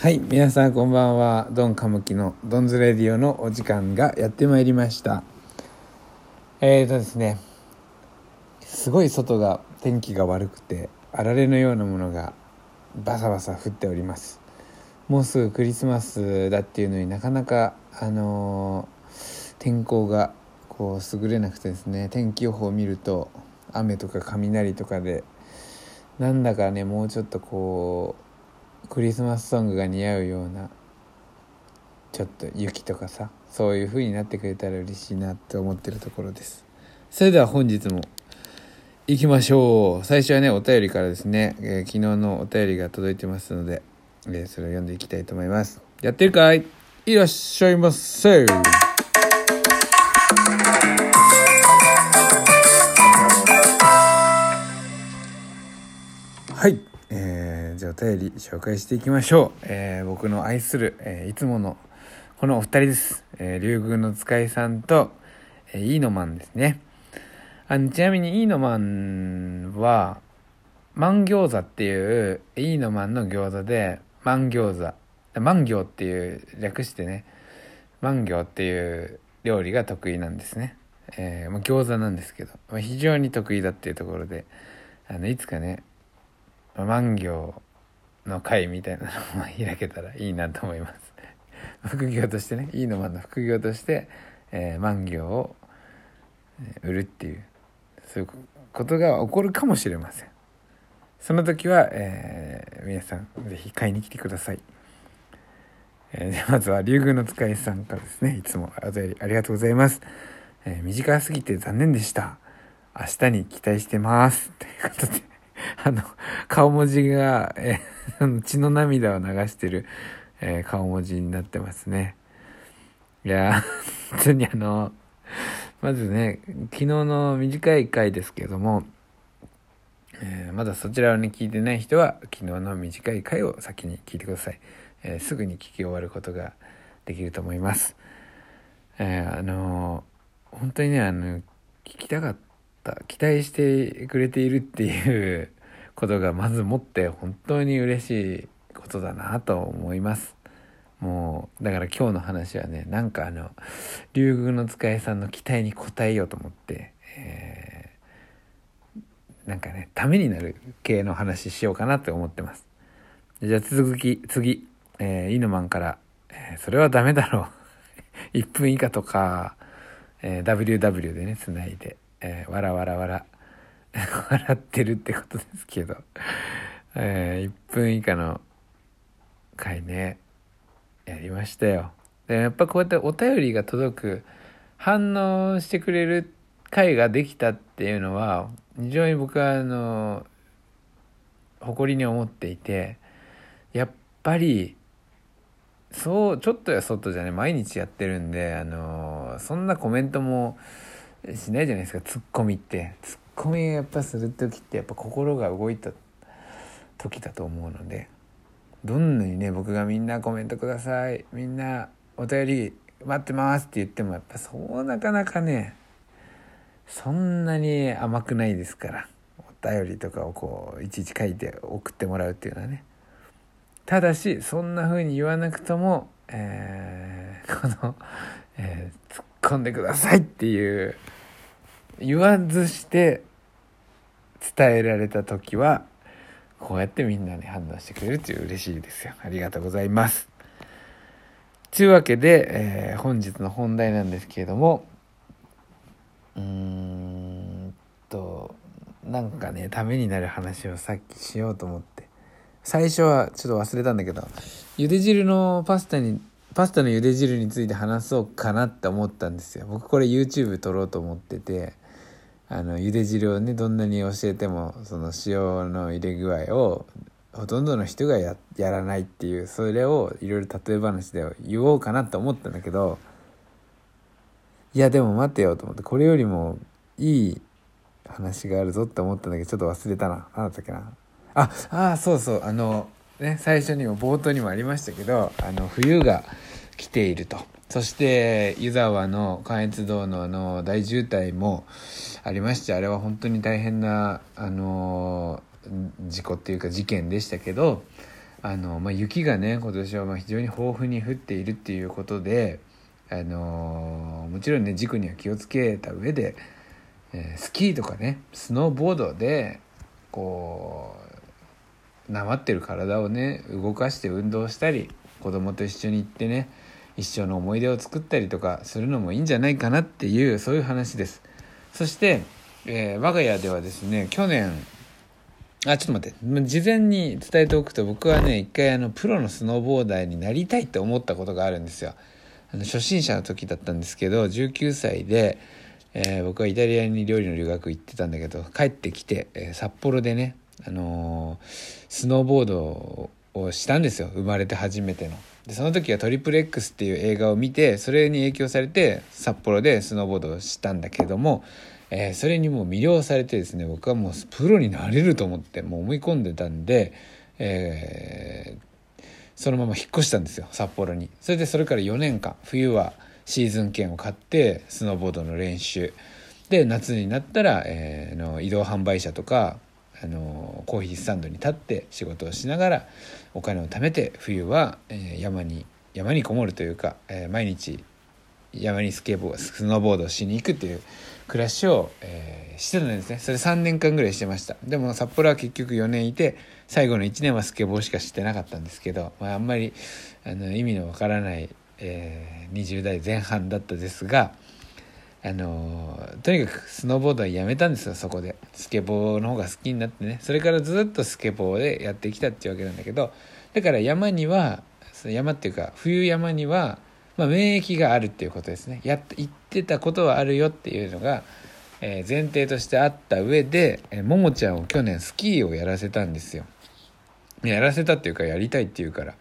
はい皆さんこんばんは。ドンカムキのドンズレディオのお時間がやってまいりました。えーとですねすごい外が天気が悪くてあられのようなものがバサバサ降っております。もうすぐクリスマスだっていうのになかなかあのー天候がこう優れなくてですね天気予報を見ると雨とか雷とかでなんだかねもうちょっとこうクリスマスソングが似合うようなちょっと雪とかさそういう風になってくれたら嬉しいなって思ってるところです。それでは本日も行きましょう。最初はねお便りからですね、えー昨日のお便りが届いてますので、えーそれを読んでいきたいと思います。やってるかい？いらっしゃいませ。はい、便り紹介していきましょう、えー僕の愛する、えーいつものこのお二人です、えー、竜宮の使いさんと、えー、イーノマンですね。あのちなみにイーノマンは万餃子っていうイーノマンの餃子で万餃子万行っていう略してね万行っていう料理が得意なんですね、えーまあ、餃子なんですけど、まあ、非常に得意だっていうところであのいつかねまあの会みたいなのも開けたらいいなと思います。副業としてねいいのまんの。副業として、えー万行を売るっていうそういうことが起こるかもしれません。その時は、えー皆さんぜひ買いに来てください、えーまずは竜宮の使いさんからですねいつもお便りありがとうございます、えー短すぎて残念でした。明日に期待してます。ということで。あの顔文字が、え血の涙を流してる、えー顔文字になってますね。いや 本当にあのまずね昨日の短い回ですけども、えーまだそちらをね聞いてない人は昨日の短い回を先に聞いてください、えーすぐに聞き終わることができると思います。えーあのー本当にねあの聞きたかった期待してくれているっていうことがまずもって本当に嬉しいことだなと思います。もうだから今日の話はねなんかあの竜宮の使いさんの期待に応えようと思って、えーなんかねためになる系の話しようかなって思ってます。じゃあ続き次、えー、イヌマンから、えーそれはダメだろう。1分以下とか、えー WW でねつないで、えーわらわらわら。笑ってるってことですけど、え1分以下の回ねやりましたよ。でやっぱこうやってお便りが届く反応してくれる回ができたっていうのは非常に僕はあの誇りに思っていてやっぱりそうちょっとやそっとじゃね毎日やってるんであのそんなコメントもしないじゃないですかツッコミって。ツッコミやっぱする時ってやっぱ心が動いた時だと思うのでどんなにね僕がみんなコメントくださいみんなお便り待ってますって言ってもやっぱそうなかなかねそんなに甘くないですからお便りとかをこういちいち書いて送ってもらうっていうのはね。ただしそんな風に言わなくとも、えー この、えー突っ込んでくださいっていう言わずして伝えられた時はこうやってみんなに反応してくれるっていう嬉しいですよ。ありがとうございます。というわけで、えー本日の本題なんですけれどもうーんとなんかねためになる話をさっきしようと思って。最初はちょっと忘れたんだけど茹で汁のパスタにパスタの茹で汁について話そうかなって思ったんですよ。僕これ YouTube 撮ろうと思っててあの茹で汁をねどんなに教えてもその塩の入れ具合をほとんどの人がやらないっていうそれをいろいろ例え話で言おうかなって思ったんだけどいやでも待てよと思ってこれよりもいい話があるぞって思ったんだけどちょっと忘れたな。何だったっけな。ああそうそう。あのね最初にも冒頭にもありましたけどあの冬が来ていると。そして湯沢の関越道のの大渋滞もありましてあれは本当に大変なあの事故っていうか事件でしたけどあの、まあ、雪がね今年はま非常に豊富に降っているっていうことで、あのもちろんね事故には気をつけた上で、えー、スキーとかねスノーボードでこうなまってる体をね動かして運動したり子供と一緒に行ってね一生の思い出を作ったりとかするのもいいんじゃないかなっていうそういう話です。そして、えー、我が家ではですね去年あちょっと待って。事前に伝えておくと僕はね一回あのプロのスノーボーダーになりたいって思ったことがあるんですよ。あの初心者の時だったんですけど19歳で、えー、僕はイタリアに料理の留学行ってたんだけど帰ってきて、えー、札幌でね、あのー、スノーボードをしたんですよ。生まれて初めての。でその時はトリプル X っていう映画を見てそれに影響されて札幌でスノーボードをしたんだけども、えー、それにもう魅了されてですね僕はもうプロになれると思ってもう思い込んでたんで、えー、そのまま引っ越したんですよ札幌に。それでそれから4年間冬はシーズン券を買ってスノーボードの練習。で夏になったら、えー、の移動販売車とかあのコーヒースタンドに立って仕事をしながらお金を貯めて冬は、え、山に山にこもるというか、え、毎日山にスケボースノーボードをしに行くっていう暮らしを、え、してたんですね。それ3年間ぐらいしてました。でも札幌は結局4年いて最後の1年はスケボーしかしてなかったんですけど、まあ、あんまりあの意味のわからない、え、20代前半だったですがあのとにかくスノーボードはやめたんですよそこで。スケボーの方が好きになってね。それからずっとスケボーでやってきたっていうわけなんだけど。だから山には山っていうか冬山には、まあ、免疫があるっていうことですね。やって言ってたことはあるよっていうのが、えー、前提としてあった上で、えー、ももちゃんを去年スキーをやらせたんですよ。やらせたっていうかやりたいっていうから。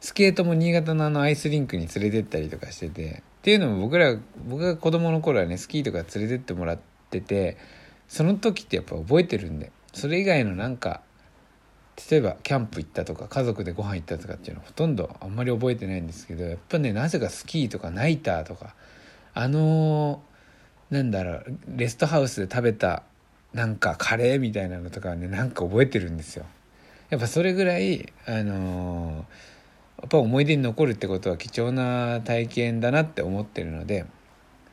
スケートも新潟のあのアイスリンクに連れてったりとかしてて。っていうのも僕ら僕が子供の頃はねスキーとか連れてってもらっててその時ってやっぱ覚えてるんでそれ以外のなんか例えばキャンプ行ったとか家族でご飯行ったとかっていうのはほとんどあんまり覚えてないんですけどやっぱねなぜかスキーとかナイターとかあのー、なんだろうレストハウスで食べたなんかカレーみたいなのとかねなんか覚えてるんですよ。やっぱそれぐらいあのーっぱ思い出に残るってことは貴重な体験だなって思ってるので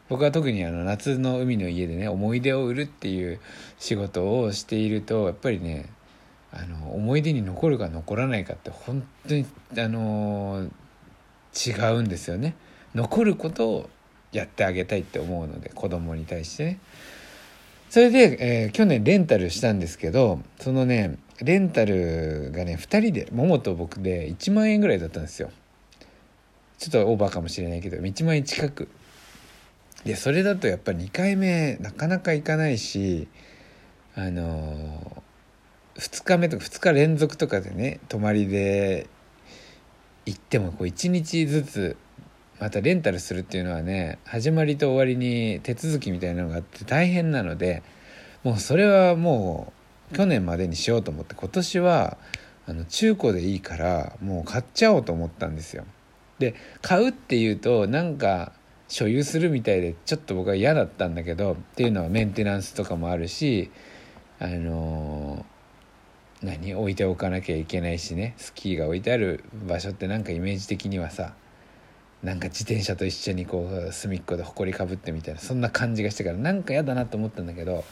僕は特にあの夏の海の家でね思い出を売るっていう仕事をしているとやっぱりねあの思い出に残るか残らないかって本当にあの違うんですよね。残ることをやってあげたいって思うので子供に対してね。それで、えー、去年レンタルしたんですけどそのねレンタルがね2人でももと僕で1万円ぐらいだったんですよ。ちょっとオーバーかもしれないけど1万円近く。でそれだとやっぱ2回目なかなか行かないしあのー、2日目とか2日連続とかでね泊まりで行ってもこう1日ずつまたレンタルするっていうのはね始まりと終わりに手続きみたいなのがあって大変なのでもうそれはもう去年までにしようと思って今年はあの中古でいいからもう買っちゃおうと思ったんですよ。で買うっていうとなんか所有するみたいでちょっと僕は嫌だったんだけどっていうのはメンテナンスとかもあるしあの何置いておかなきゃいけないしねスキーが置いてある場所ってなんかイメージ的にはさなんか自転車と一緒にこう隅っこで埃かぶってみたいなそんな感じがしてからなんか嫌だなと思ったんだけど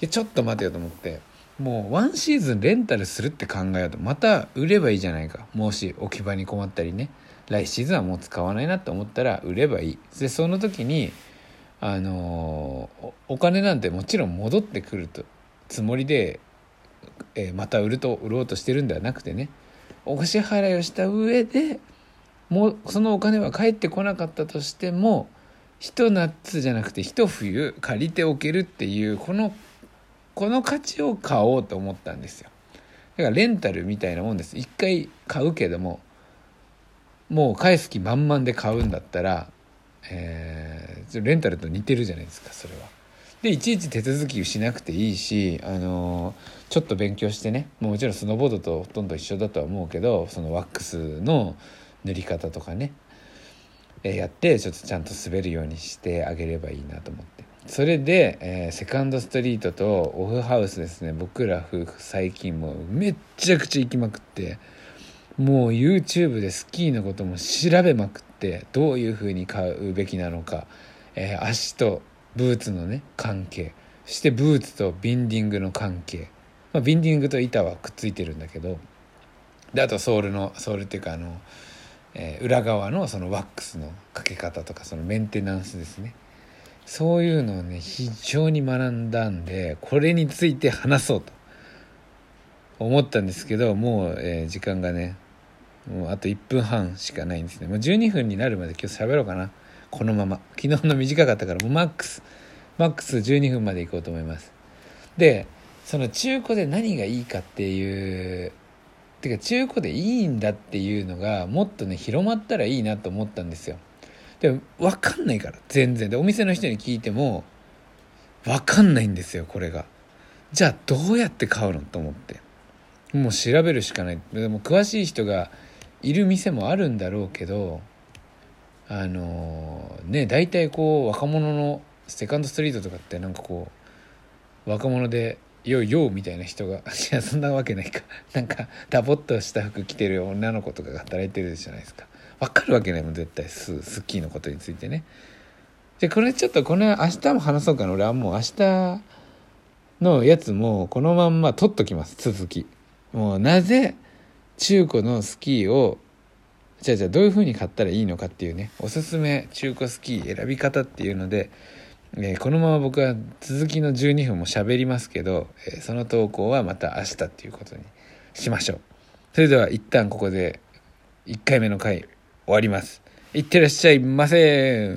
いやちょっと待てよと思ってもうワンシーズンレンタルするって考えようとまた売ればいいじゃないか。もし置き場に困ったりね。来シーズンはもう使わないなと思ったら売ればいい。でその時にあの、お金なんてもちろん戻ってくるとつもりで、えー、また売ると売ろうとしてるんではなくてね。お支払いをした上でもうそのお金は返ってこなかったとしてもひと夏じゃなくてひと冬借りておけるっていうこのこの価値を買おうと思ったんですよ。だからレンタルみたいなもんです。一回買うけどももう返す気満々で買うんだったら、えー、レンタルと似てるじゃないですかそれは。でいちいち手続きしなくていいし、あのー、ちょっと勉強してねもちろんスノーボードとほとんど一緒だとは思うけどそのワックスの塗り方とかね、えやってちょっとちゃんと滑るようにしてあげればいいなと思って。それで、えー、セカンドストリートとオフハウスですね。僕ら夫婦最近もめっちゃくちゃ行きまくって。もう YouTube でスキーのことも調べまくって。どういうふうに買うべきなのか、えー、足とブーツのね関係。そしてブーツとビンディングの関係、まあ、ビンディングと板はくっついてるんだけど。であとソールのソールっていうかあの、えー、裏側のそのワックスのかけ方とかそのメンテナンスですね。そういうのをね非常に学んだんでこれについて話そうと思ったんですけどもう、えー、時間がねもうあと1分半しかないんですね。もう12分になるまで今日喋ろうかな。このまま。昨日の短かったからもうマックス。マックス12分までいこうと思います。でその中古で何がいいかっていうてか中古でいいんだっていうのがもっとね広まったらいいなと思ったんですよ。でも分かんないから全然。でお店の人に聞いても分かんないんですよこれが。じゃあどうやって買うのと思って。もう調べるしかない。でも詳しい人がいる店もあるんだろうけどあのー、ね大体こう若者のセカンドストリートとかってなんかこう若者で「よいよ」みたいな人が いやそんなわけないか。なんかダボっとした服着てる女の子とかが働いてるじゃないですか。分かるわけないもん絶対ススッキーのことについてねでこれちょっとこの明日も話そうかな俺はもう明日のやつもこのまんま取っときます続きもうなぜ中古のスキーをじゃあじゃあどういう風に買ったらいいのかっていうねおすすめ中古スキー選び方っていうので、えー、このまま僕は続きの12分も喋りますけど、えー、その投稿はまた明日っていうことにしましょうそれでは一旦ここで1回目の回終わります。いってらっしゃいませ